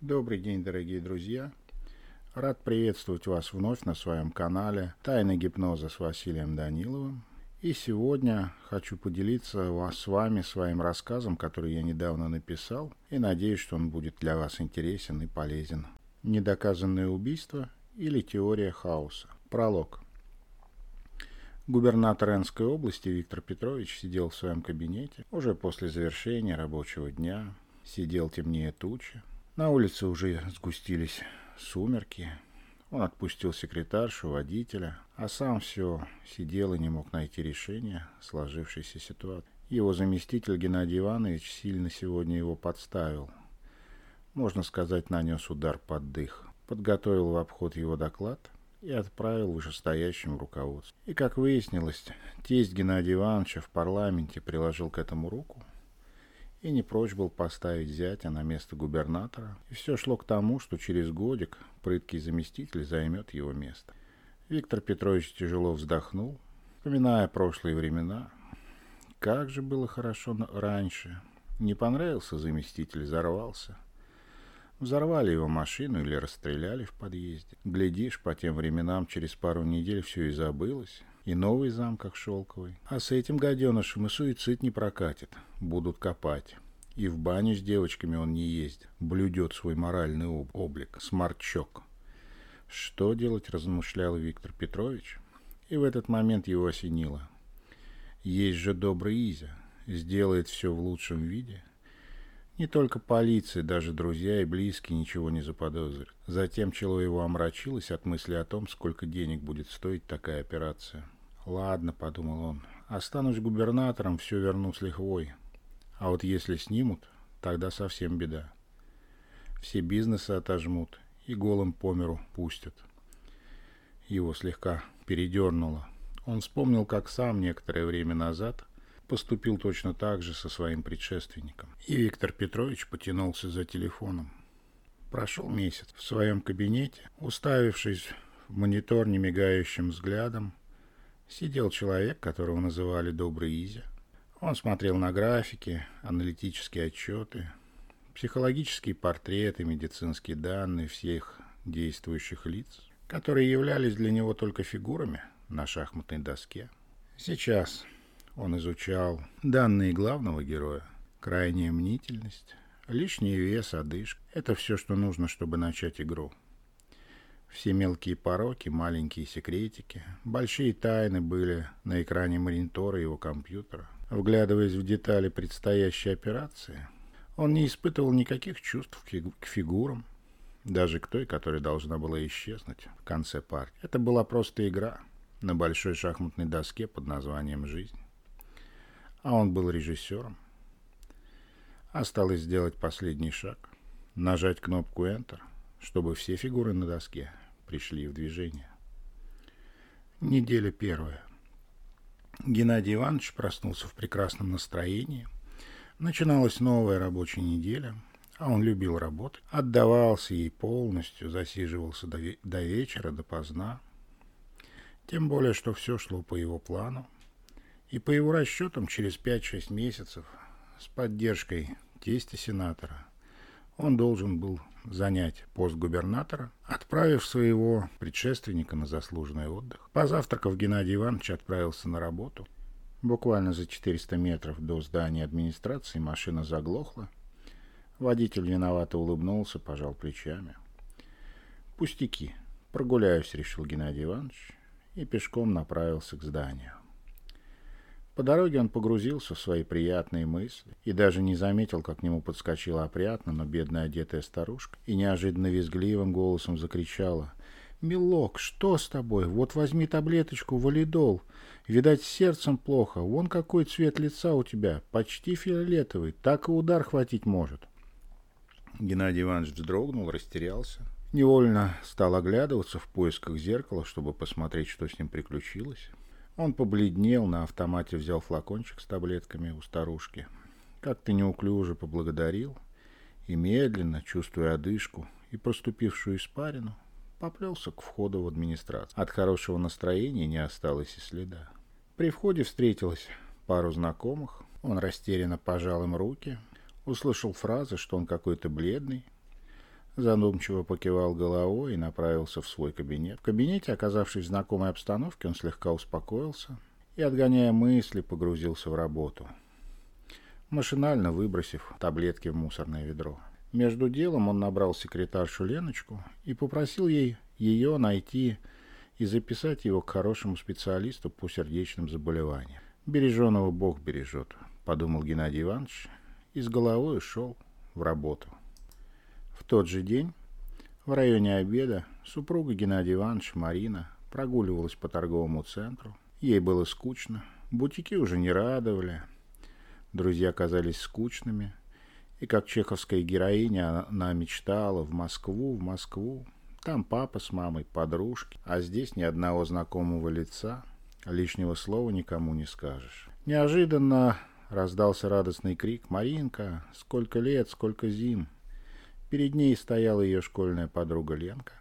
Добрый день, дорогие друзья. Рад приветствовать вас вновь на своем канале «Тайна гипноза» с Василием Даниловым. И сегодня хочу поделиться с вами своим рассказом, который я недавно написал, и надеюсь, что он будет для вас интересен и полезен. Недоказанное убийство или теория хаоса. Пролог. Губернатор Энской области Виктор Петрович сидел в своем кабинете уже после завершения рабочего дня. Сидел темнее тучи. На улице уже сгустились сумерки. Он отпустил секретаршу, водителя, а сам все сидел и не мог найти решения сложившейся ситуации. Его заместитель Геннадий Иванович сильно сегодня его подставил. Можно сказать, нанес удар под дых. Подготовил в обход его доклад и отправил вышестоящему руководству. И, как выяснилось, тесть Геннадия Ивановича в парламенте приложил к этому руку и не прочь был поставить зятя на место губернатора, и все шло к тому, что через годик прыткий заместитель займет его место. Виктор Петрович тяжело вздохнул, вспоминая прошлые времена. Как же было хорошо раньше. Не понравился заместитель, взорвался. Взорвали его машину или расстреляли в подъезде. Глядишь, по тем временам через пару недель все и забылось, и новый зам, как шелковый. А с этим гаденышем и суицид не прокатит. Будут копать. И в баню с девочками он не ездит. Блюдет свой моральный об облик. Смарчок. Что делать, размышлял Виктор Петрович. И в этот момент его осенило. Есть же добрый Изя. Сделает все в лучшем виде. Не только полиция, даже друзья и близкие ничего не заподозрят. Затем чело его омрачилось от мысли о том, сколько денег будет стоить такая операция. «Ладно», — подумал он, — «останусь губернатором, все верну с лихвой. А вот если снимут, тогда совсем беда. Все бизнесы отожмут и голым по миру пустят». Его слегка передернуло. Он вспомнил, как сам некоторое время назад поступил точно так же со своим предшественником. И Виктор Петрович потянулся за телефоном. Прошел месяц. В своем кабинете, уставившись в монитор немигающим взглядом, сидел человек, которого называли Добрый Изя. Он смотрел на графики, аналитические отчеты, психологические портреты, медицинские данные всех действующих лиц, которые являлись для него только фигурами на шахматной доске. Сейчас он изучал данные главного героя. Крайняя мнительность, лишний вес, одышка. Это все, что нужно, чтобы начать игру. Все мелкие пороки, маленькие секретики, большие тайны были на экране монитора его компьютера. Вглядываясь в детали предстоящей операции, он не испытывал никаких чувств к фигурам, даже к той, которая должна была исчезнуть в конце партии. Это была просто игра на большой шахматной доске под названием «Жизнь» а он был режиссером. Осталось сделать последний шаг, нажать кнопку Enter, чтобы все фигуры на доске пришли в движение. Неделя первая. Геннадий Иванович проснулся в прекрасном настроении. Начиналась новая рабочая неделя, а он любил работать. Отдавался ей полностью, засиживался до, до вечера, допоздна. Тем более, что все шло по его плану. И по его расчетам, через 5-6 месяцев с поддержкой тестя сенатора он должен был занять пост губернатора, отправив своего предшественника на заслуженный отдых. Позавтракав, Геннадий Иванович отправился на работу. Буквально за 400 метров до здания администрации машина заглохла. Водитель виновато улыбнулся, пожал плечами. «Пустяки. Прогуляюсь», — решил Геннадий Иванович и пешком направился к зданию. По дороге он погрузился в свои приятные мысли и даже не заметил, как к нему подскочила опрятно, но бедно одетая старушка и неожиданно визгливым голосом закричала «Милок, что с тобой? Вот возьми таблеточку валидол. Видать, сердцем плохо. Вон какой цвет лица у тебя, почти фиолетовый, так и удар хватить может». Геннадий Иванович вздрогнул, растерялся. Невольно стал оглядываться в поисках зеркала, чтобы посмотреть, что с ним приключилось. Он побледнел, на автомате взял флакончик с таблетками у старушки. Как-то неуклюже поблагодарил и медленно, чувствуя одышку и проступившую испарину, поплелся к входу в администрацию. От хорошего настроения не осталось и следа. При входе встретилась пару знакомых. Он растерянно пожал им руки, услышал фразы, что он какой-то бледный, задумчиво покивал головой и направился в свой кабинет. В кабинете, оказавшись в знакомой обстановке, он слегка успокоился и, отгоняя мысли, погрузился в работу, машинально выбросив таблетки в мусорное ведро. Между делом он набрал секретаршу Леночку и попросил ей ее найти и записать его к хорошему специалисту по сердечным заболеваниям. «Береженого Бог бережет», — подумал Геннадий Иванович и с головой ушел в работу. Тот же день, в районе обеда, супруга Геннадия Ивановича Марина прогуливалась по торговому центру. Ей было скучно, бутики уже не радовали, друзья казались скучными, и как чеховская героиня она мечтала в Москву, в Москву. Там папа с мамой, подружки, а здесь ни одного знакомого лица, лишнего слова никому не скажешь. Неожиданно раздался радостный крик «Маринка! Сколько лет, сколько зим!» Перед ней стояла ее школьная подруга Ленка.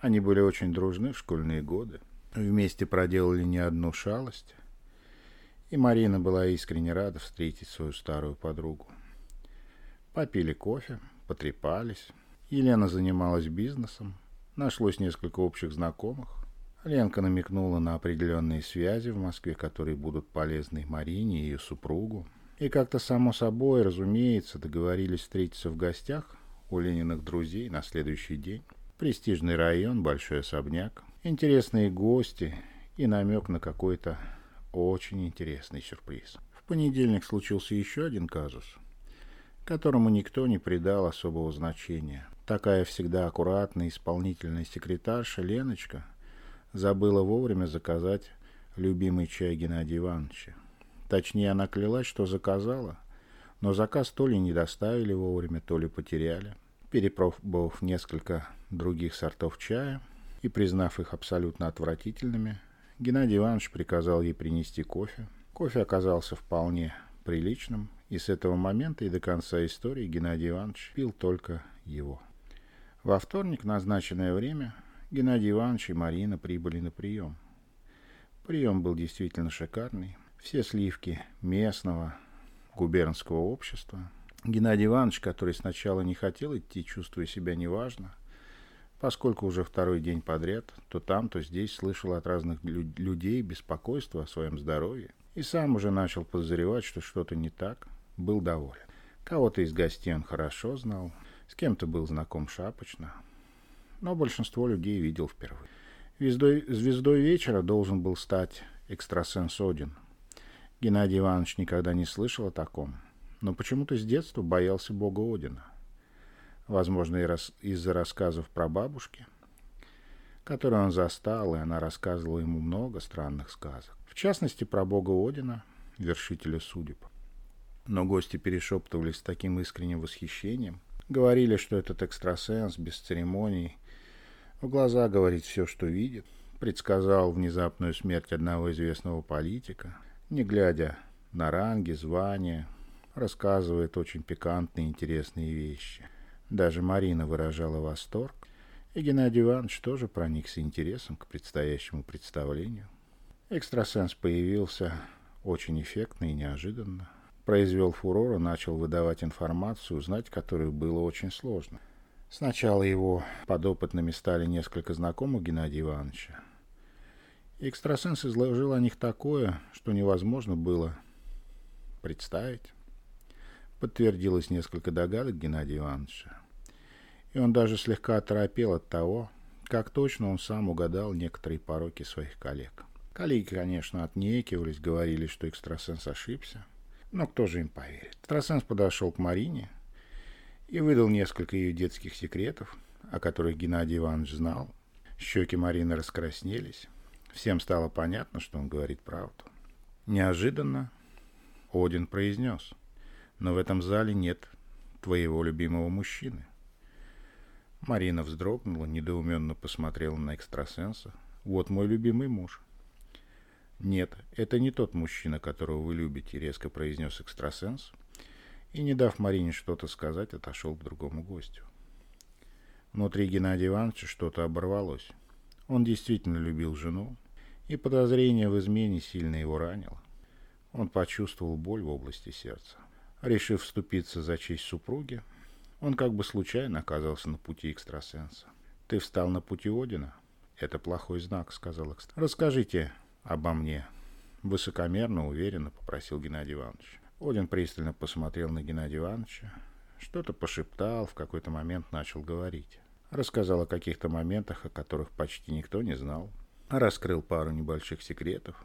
Они были очень дружны в школьные годы. Вместе проделали не одну шалость. И Марина была искренне рада встретить свою старую подругу. Попили кофе, потрепались. Елена занималась бизнесом. Нашлось несколько общих знакомых. Ленка намекнула на определенные связи в Москве, которые будут полезны Марине и ее супругу. И как-то само собой, разумеется, договорились встретиться в гостях у Лениных друзей на следующий день. Престижный район, большой особняк, интересные гости и намек на какой-то очень интересный сюрприз. В понедельник случился еще один казус, которому никто не придал особого значения. Такая всегда аккуратная исполнительная секретарша Леночка забыла вовремя заказать любимый чай Геннадия Ивановича. Точнее, она клялась, что заказала, но заказ то ли не доставили вовремя, то ли потеряли. Перепробовав несколько других сортов чая и признав их абсолютно отвратительными, Геннадий Иванович приказал ей принести кофе. Кофе оказался вполне приличным, и с этого момента и до конца истории Геннадий Иванович пил только его. Во вторник, назначенное время, Геннадий Иванович и Марина прибыли на прием. Прием был действительно шикарный. Все сливки местного губернского общества – Геннадий Иванович, который сначала не хотел идти, чувствуя себя неважно, поскольку уже второй день подряд, то там, то здесь слышал от разных лю- людей беспокойство о своем здоровье, и сам уже начал подозревать, что что-то не так, был доволен. Кого-то из гостей он хорошо знал, с кем-то был знаком шапочно, но большинство людей видел впервые. Звездой, звездой вечера должен был стать экстрасенс Один. Геннадий Иванович никогда не слышал о таком – но почему-то с детства боялся бога Одина. Возможно, из-за рассказов про бабушки, которые он застал, и она рассказывала ему много странных сказок. В частности, про бога Одина, вершителя судеб. Но гости перешептывались с таким искренним восхищением, говорили, что этот экстрасенс без церемоний в глаза говорит все, что видит, предсказал внезапную смерть одного известного политика, не глядя на ранги, звания, рассказывает очень пикантные интересные вещи. Даже Марина выражала восторг, и Геннадий Иванович тоже проникся интересом к предстоящему представлению. Экстрасенс появился очень эффектно и неожиданно. Произвел фурор и начал выдавать информацию, узнать которую было очень сложно. Сначала его подопытными стали несколько знакомых Геннадия Ивановича. Экстрасенс изложил о них такое, что невозможно было представить подтвердилось несколько догадок Геннадия Ивановича. И он даже слегка оторопел от того, как точно он сам угадал некоторые пороки своих коллег. Коллеги, конечно, отнекивались, говорили, что экстрасенс ошибся. Но кто же им поверит? Экстрасенс подошел к Марине и выдал несколько ее детских секретов, о которых Геннадий Иванович знал. Щеки Марины раскраснелись. Всем стало понятно, что он говорит правду. Неожиданно Один произнес — но в этом зале нет твоего любимого мужчины. Марина вздрогнула, недоуменно посмотрела на экстрасенса. Вот мой любимый муж. Нет, это не тот мужчина, которого вы любите, резко произнес экстрасенс. И, не дав Марине что-то сказать, отошел к другому гостю. Внутри Геннадия Ивановича что-то оборвалось. Он действительно любил жену, и подозрение в измене сильно его ранило. Он почувствовал боль в области сердца. Решив вступиться за честь супруги, Он как бы случайно оказался на пути экстрасенса. «Ты встал на пути Одина?» «Это плохой знак», — сказал экстрасенс. «Расскажите обо мне». Высокомерно, уверенно попросил Геннадий Иванович. Один пристально посмотрел на Геннадия Ивановича, что-то пошептал, в какой-то момент начал говорить. Рассказал о каких-то моментах, о которых почти никто не знал. Раскрыл пару небольших секретов.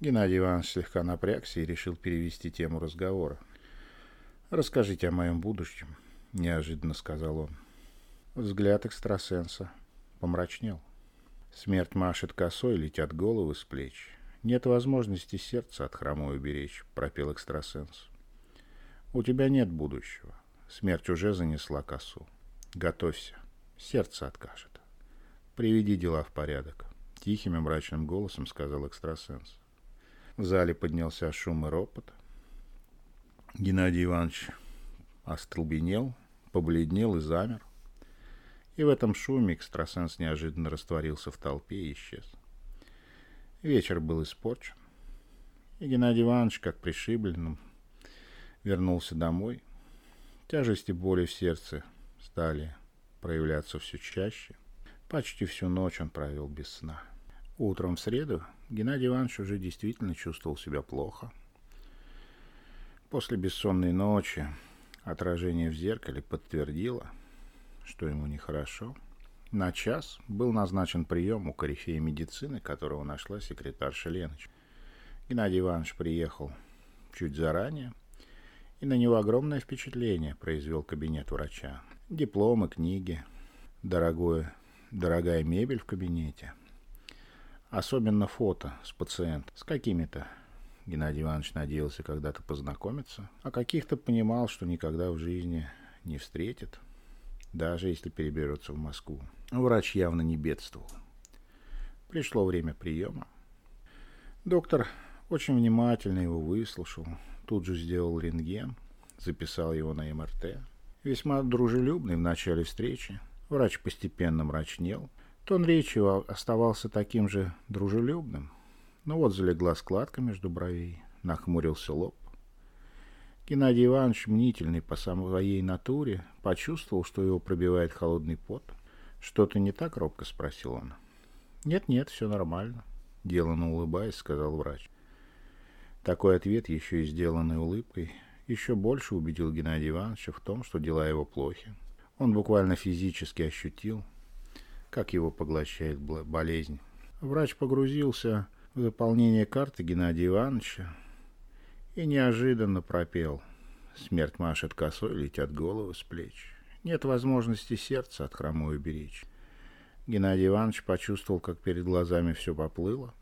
Геннадий Иванович слегка напрягся и решил перевести тему разговора. «Расскажите о моем будущем», — неожиданно сказал он. Взгляд экстрасенса помрачнел. Смерть машет косой, летят головы с плеч. Нет возможности сердца от хромой уберечь, пропел экстрасенс. У тебя нет будущего. Смерть уже занесла косу. Готовься. Сердце откажет. Приведи дела в порядок. Тихим и мрачным голосом сказал экстрасенс. В зале поднялся шум и ропот. Геннадий Иванович остолбенел, побледнел и замер. И в этом шуме экстрасенс неожиданно растворился в толпе и исчез. Вечер был испорчен. И Геннадий Иванович, как пришибленным, вернулся домой. Тяжести боли в сердце стали проявляться все чаще. Почти всю ночь он провел без сна. Утром в среду Геннадий Иванович уже действительно чувствовал себя плохо. После бессонной ночи отражение в зеркале подтвердило, что ему нехорошо. На час был назначен прием у корифея медицины, которого нашла секретарша Леночка. Геннадий Иванович приехал чуть заранее, и на него огромное впечатление произвел кабинет врача. Дипломы, книги, дорогое, дорогая мебель в кабинете. Особенно фото с пациентом, с какими-то Геннадий Иванович надеялся когда-то познакомиться, а каких-то понимал, что никогда в жизни не встретит, даже если переберется в Москву. Врач явно не бедствовал. Пришло время приема. Доктор очень внимательно его выслушал, тут же сделал рентген, записал его на МРТ, Весьма дружелюбный в начале встречи, врач постепенно мрачнел. Тон речи оставался таким же дружелюбным, но вот залегла складка между бровей, нахмурился лоб. Геннадий Иванович, мнительный по своей натуре, почувствовал, что его пробивает холодный пот. «Что-то не так?» — робко спросил он. «Нет-нет, все нормально», — деланно улыбаясь, сказал врач. Такой ответ, еще и сделанный улыбкой, еще больше убедил Геннадия Ивановича в том, что дела его плохи. Он буквально физически ощутил, как его поглощает болезнь. Врач погрузился заполнение карты Геннадия Ивановича и неожиданно пропел. Смерть машет косой, летят головы с плеч. Нет возможности сердца от хромой уберечь. Геннадий Иванович почувствовал, как перед глазами все поплыло.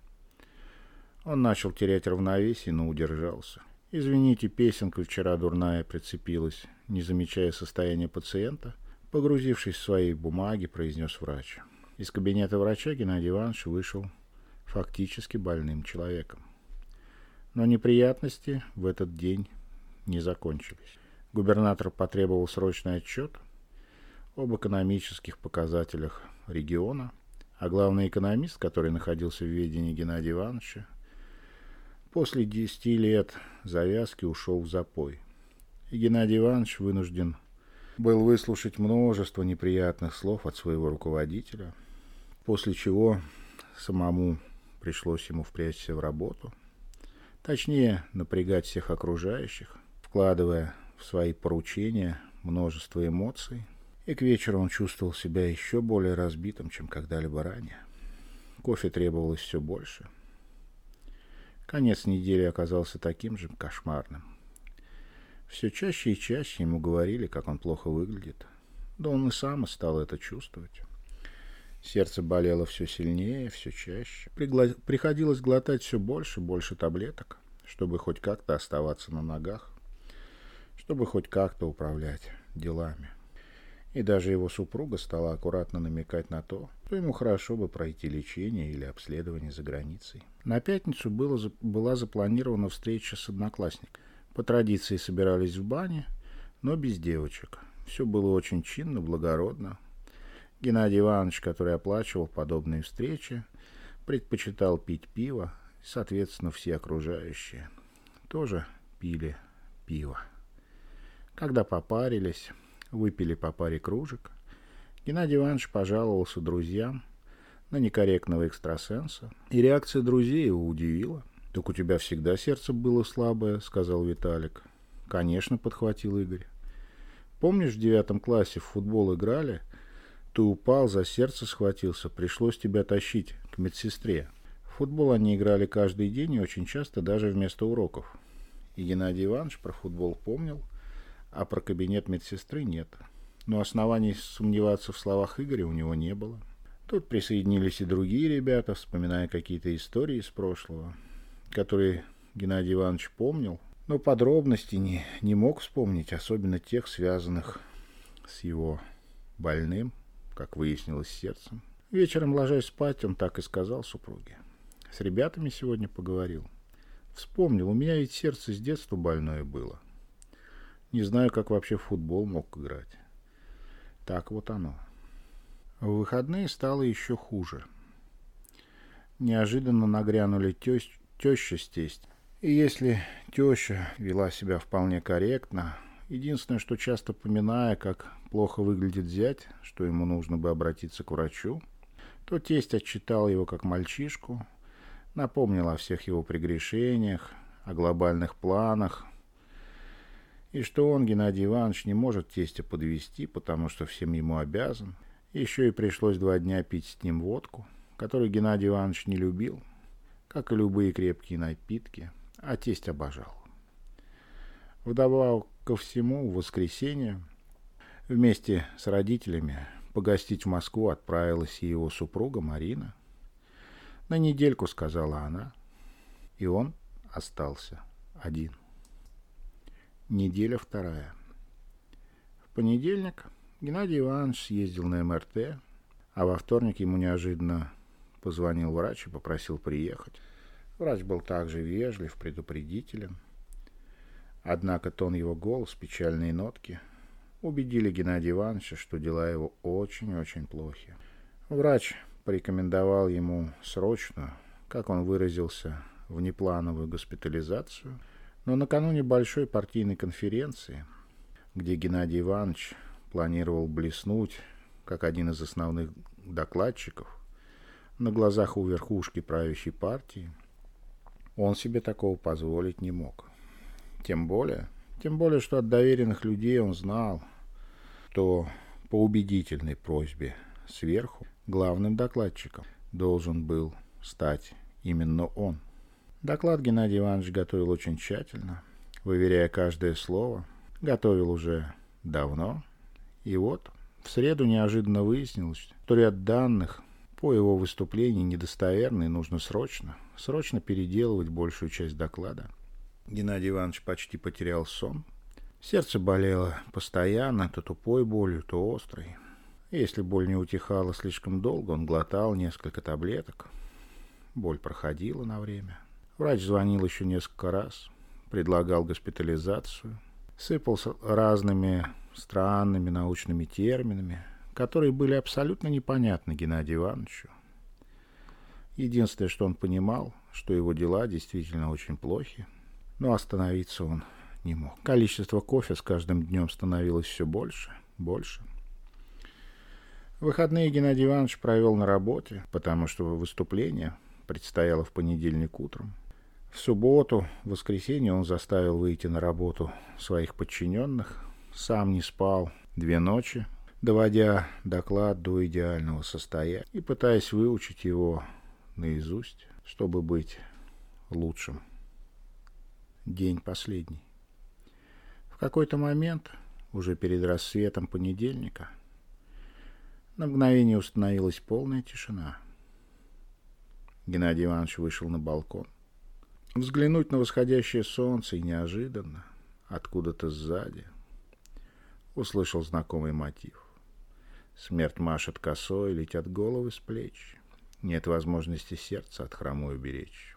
Он начал терять равновесие, но удержался. Извините, песенка вчера дурная прицепилась, не замечая состояния пациента. Погрузившись в свои бумаги, произнес врач. Из кабинета врача Геннадий Иванович вышел фактически больным человеком. Но неприятности в этот день не закончились. Губернатор потребовал срочный отчет об экономических показателях региона, а главный экономист, который находился в ведении Геннадия Ивановича, После десяти лет завязки ушел в запой. И Геннадий Иванович вынужден был выслушать множество неприятных слов от своего руководителя, после чего самому пришлось ему впрячься в работу, точнее напрягать всех окружающих, вкладывая в свои поручения множество эмоций, и к вечеру он чувствовал себя еще более разбитым, чем когда-либо ранее. Кофе требовалось все больше – Конец недели оказался таким же кошмарным. Все чаще и чаще ему говорили, как он плохо выглядит. Да он и сам стал это чувствовать. Сердце болело все сильнее, все чаще. Пригла... Приходилось глотать все больше, больше таблеток, чтобы хоть как-то оставаться на ногах, чтобы хоть как-то управлять делами. И даже его супруга стала аккуратно намекать на то, что ему хорошо бы пройти лечение или обследование за границей. На пятницу было, была запланирована встреча с одноклассником. По традиции собирались в бане, но без девочек. Все было очень чинно, благородно. Геннадий Иванович, который оплачивал подобные встречи, предпочитал пить пиво, и, соответственно, все окружающие тоже пили пиво. Когда попарились, выпили по паре кружек. Геннадий Иванович пожаловался друзьям на некорректного экстрасенса, и реакция друзей его удивила. «Так у тебя всегда сердце было слабое», — сказал Виталик. «Конечно», — подхватил Игорь. «Помнишь, в девятом классе в футбол играли? Ты упал, за сердце схватился, пришлось тебя тащить к медсестре. В футбол они играли каждый день и очень часто даже вместо уроков. И Геннадий Иванович про футбол помнил, а про кабинет медсестры нет. Но оснований сомневаться в словах Игоря у него не было. Тут присоединились и другие ребята, вспоминая какие-то истории из прошлого, которые Геннадий Иванович помнил, но подробностей не, не мог вспомнить, особенно тех, связанных с его больным, как выяснилось, сердцем. Вечером, ложась спать, он так и сказал супруге. С ребятами сегодня поговорил. Вспомнил, у меня ведь сердце с детства больное было. Не знаю, как вообще в футбол мог играть. Так вот оно. В выходные стало еще хуже. Неожиданно нагрянули тещ, теща с тесть. И если теща вела себя вполне корректно, единственное, что часто поминая, как плохо выглядит зять, что ему нужно бы обратиться к врачу, то тесть отчитал его как мальчишку, напомнил о всех его прегрешениях, о глобальных планах, и что он, Геннадий Иванович, не может тестя подвести, потому что всем ему обязан. Еще и пришлось два дня пить с ним водку, которую Геннадий Иванович не любил, как и любые крепкие напитки, а тесть обожал. Вдобавок ко всему, в воскресенье вместе с родителями погостить в Москву отправилась и его супруга Марина – на недельку, сказала она. И он остался один. Неделя вторая. В понедельник Геннадий Иванович съездил на МРТ, а во вторник ему неожиданно позвонил врач и попросил приехать. Врач был также вежлив, предупредителен. Однако тон его голос, печальные нотки убедили Геннадия Ивановича, что дела его очень-очень плохи. Врач порекомендовал ему срочно, как он выразился, внеплановую госпитализацию, но накануне большой партийной конференции, где Геннадий Иванович планировал блеснуть как один из основных докладчиков на глазах у верхушки правящей партии, он себе такого позволить не мог. Тем более, тем более, что от доверенных людей он знал, что по убедительной просьбе сверху Главным докладчиком должен был стать именно он. Доклад Геннадий Иванович готовил очень тщательно, выверяя каждое слово. Готовил уже давно. И вот в среду неожиданно выяснилось, что ряд данных по его выступлению недостоверны и нужно срочно, срочно переделывать большую часть доклада. Геннадий Иванович почти потерял сон. Сердце болело постоянно, то тупой болью, то острой. Если боль не утихала слишком долго, он глотал несколько таблеток. Боль проходила на время. Врач звонил еще несколько раз, предлагал госпитализацию, сыпался разными странными научными терминами, которые были абсолютно непонятны Геннадию Ивановичу. Единственное, что он понимал, что его дела действительно очень плохи, но остановиться он не мог. Количество кофе с каждым днем становилось все больше, больше – Выходные Геннадий Иванович провел на работе, потому что выступление предстояло в понедельник утром. В субботу, в воскресенье он заставил выйти на работу своих подчиненных, сам не спал две ночи, доводя доклад до идеального состояния и пытаясь выучить его наизусть, чтобы быть лучшим. День последний. В какой-то момент, уже перед рассветом понедельника, на мгновение установилась полная тишина. Геннадий Иванович вышел на балкон. Взглянуть на восходящее солнце и неожиданно, откуда-то сзади, услышал знакомый мотив. Смерть машет косой, летят головы с плеч. Нет возможности сердца от хромой уберечь.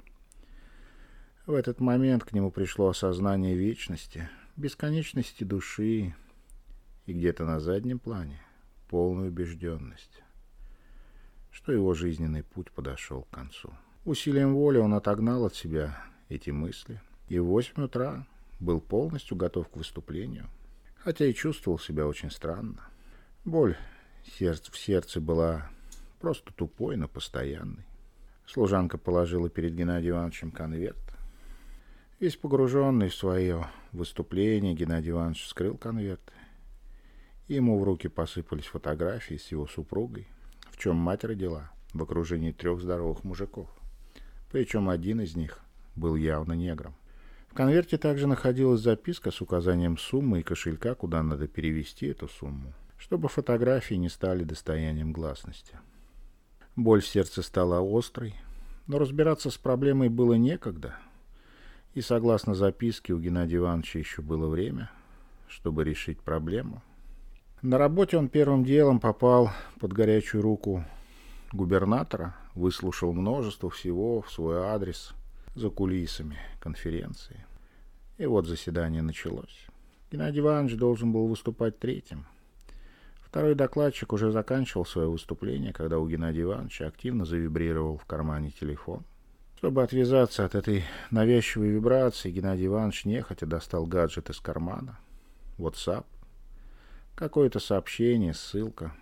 В этот момент к нему пришло осознание вечности, бесконечности души и где-то на заднем плане полную убежденность, что его жизненный путь подошел к концу. Усилием воли он отогнал от себя эти мысли и в восемь утра был полностью готов к выступлению. хотя и чувствовал себя очень странно. Боль в сердце была просто тупой, но постоянной. Служанка положила перед Геннадием Ивановичем конверт. Весь погруженный в свое выступление, Геннадий Иванович вскрыл конверт. Ему в руки посыпались фотографии с его супругой, в чем мать родила, в окружении трех здоровых мужиков. Причем один из них был явно негром. В конверте также находилась записка с указанием суммы и кошелька, куда надо перевести эту сумму, чтобы фотографии не стали достоянием гласности. Боль в сердце стала острой, но разбираться с проблемой было некогда, и, согласно записке, у Геннадия Ивановича еще было время, чтобы решить проблему. На работе он первым делом попал под горячую руку губернатора, выслушал множество всего в свой адрес за кулисами конференции. И вот заседание началось. Геннадий Иванович должен был выступать третьим. Второй докладчик уже заканчивал свое выступление, когда у Геннадия Ивановича активно завибрировал в кармане телефон. Чтобы отвязаться от этой навязчивой вибрации, Геннадий Иванович нехотя достал гаджет из кармана. WhatsApp. Какое-то сообщение, ссылка.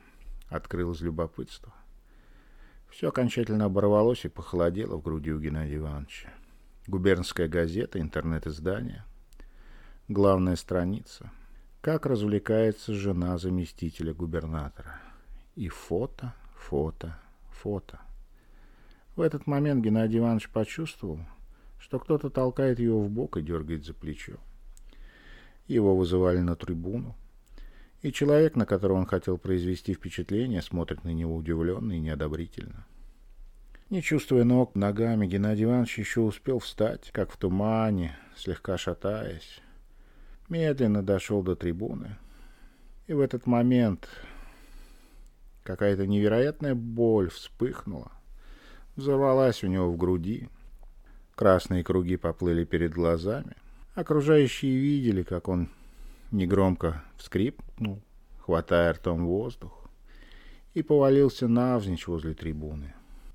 Открыл из любопытства. Все окончательно оборвалось и похолодело в груди у Геннадия Ивановича. Губернская газета, интернет-издание. Главная страница. Как развлекается жена заместителя губернатора. И фото, фото, фото. В этот момент Геннадий Иванович почувствовал, что кто-то толкает его в бок и дергает за плечо. Его вызывали на трибуну. И человек, на которого он хотел произвести впечатление, смотрит на него удивленно и неодобрительно. Не чувствуя ног ногами, Геннадий Иванович еще успел встать, как в тумане, слегка шатаясь. Медленно дошел до трибуны. И в этот момент какая-то невероятная боль вспыхнула, взорвалась у него в груди. Красные круги поплыли перед глазами. Окружающие видели, как он негромко вскрипнул, хватая ртом воздух, и повалился навзничь возле трибуны.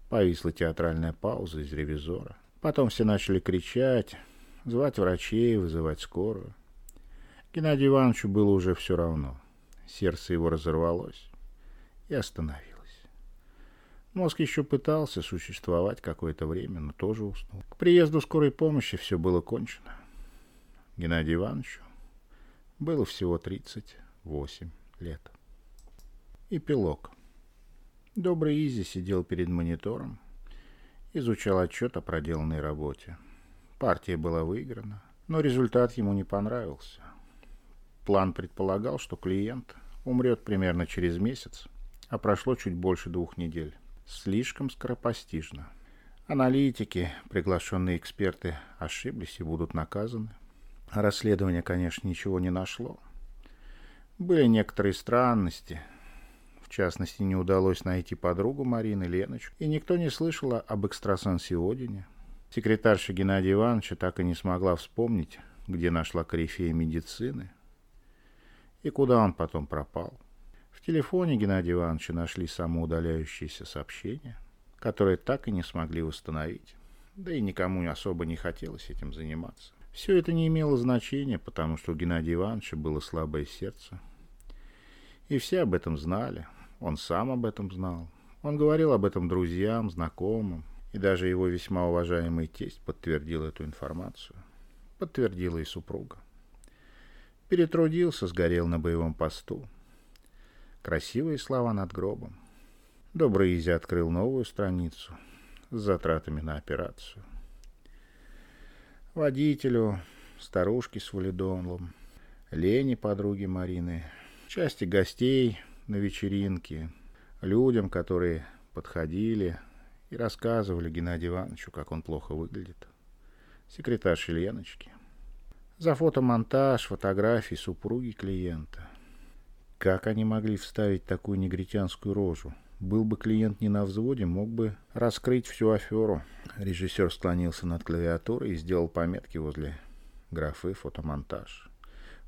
Повисла театральная пауза из ревизора. Потом все начали кричать, звать врачей, вызывать скорую. Геннадию Ивановичу было уже все равно. Сердце его разорвалось и остановилось. Мозг еще пытался существовать какое-то время, но тоже уснул. К приезду скорой помощи все было кончено. Геннадию Ивановичу было всего 38 лет. Эпилог. Добрый Изи сидел перед монитором, изучал отчет о проделанной работе. Партия была выиграна, но результат ему не понравился. План предполагал, что клиент умрет примерно через месяц, а прошло чуть больше двух недель. Слишком скоропостижно. Аналитики, приглашенные эксперты, ошиблись и будут наказаны. Расследование, конечно, ничего не нашло. Были некоторые странности. В частности, не удалось найти подругу Марины, Леночку, и никто не слышал об экстрасенсе Одине. Секретарша Геннадия Ивановича так и не смогла вспомнить, где нашла корифея медицины и куда он потом пропал. Телефоне Геннадия Ивановича нашли самоудаляющиеся сообщения, которые так и не смогли восстановить, да и никому особо не хотелось этим заниматься. Все это не имело значения, потому что у Геннадия Ивановича было слабое сердце. И все об этом знали. Он сам об этом знал. Он говорил об этом друзьям, знакомым. И даже его весьма уважаемый тесть подтвердил эту информацию. Подтвердила и супруга. Перетрудился, сгорел на боевом посту. Красивые слова над гробом. Добрый Изи открыл новую страницу с затратами на операцию водителю, старушке с валидонлом, Лене, подруге Марины, части гостей на вечеринке, людям, которые подходили и рассказывали Геннадию Ивановичу, как он плохо выглядит, секретарше Леночки, за фотомонтаж, фотографии супруги клиента. Как они могли вставить такую негритянскую рожу? Был бы клиент не на взводе, мог бы раскрыть всю аферу. Режиссер склонился над клавиатурой и сделал пометки возле графы «фотомонтаж».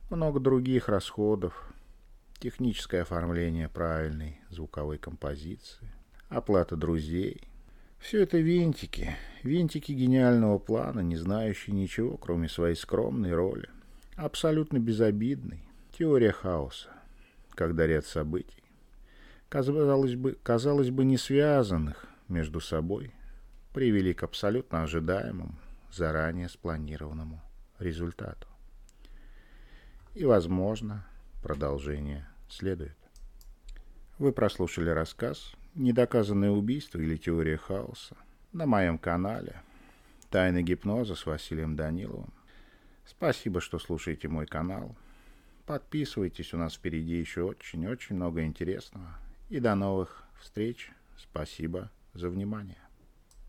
Много других расходов, техническое оформление правильной звуковой композиции, оплата друзей. Все это винтики, винтики гениального плана, не знающие ничего, кроме своей скромной роли. Абсолютно безобидный, Теория хаоса, когда ряд событий, казалось бы, казалось бы, не связанных между собой, привели к абсолютно ожидаемому, заранее спланированному результату. И, возможно, продолжение следует. Вы прослушали рассказ «Недоказанное убийство или теория хаоса» на моем канале «Тайны гипноза» с Василием Даниловым. Спасибо, что слушаете мой канал. Подписывайтесь, у нас впереди еще очень-очень много интересного. И до новых встреч. Спасибо за внимание.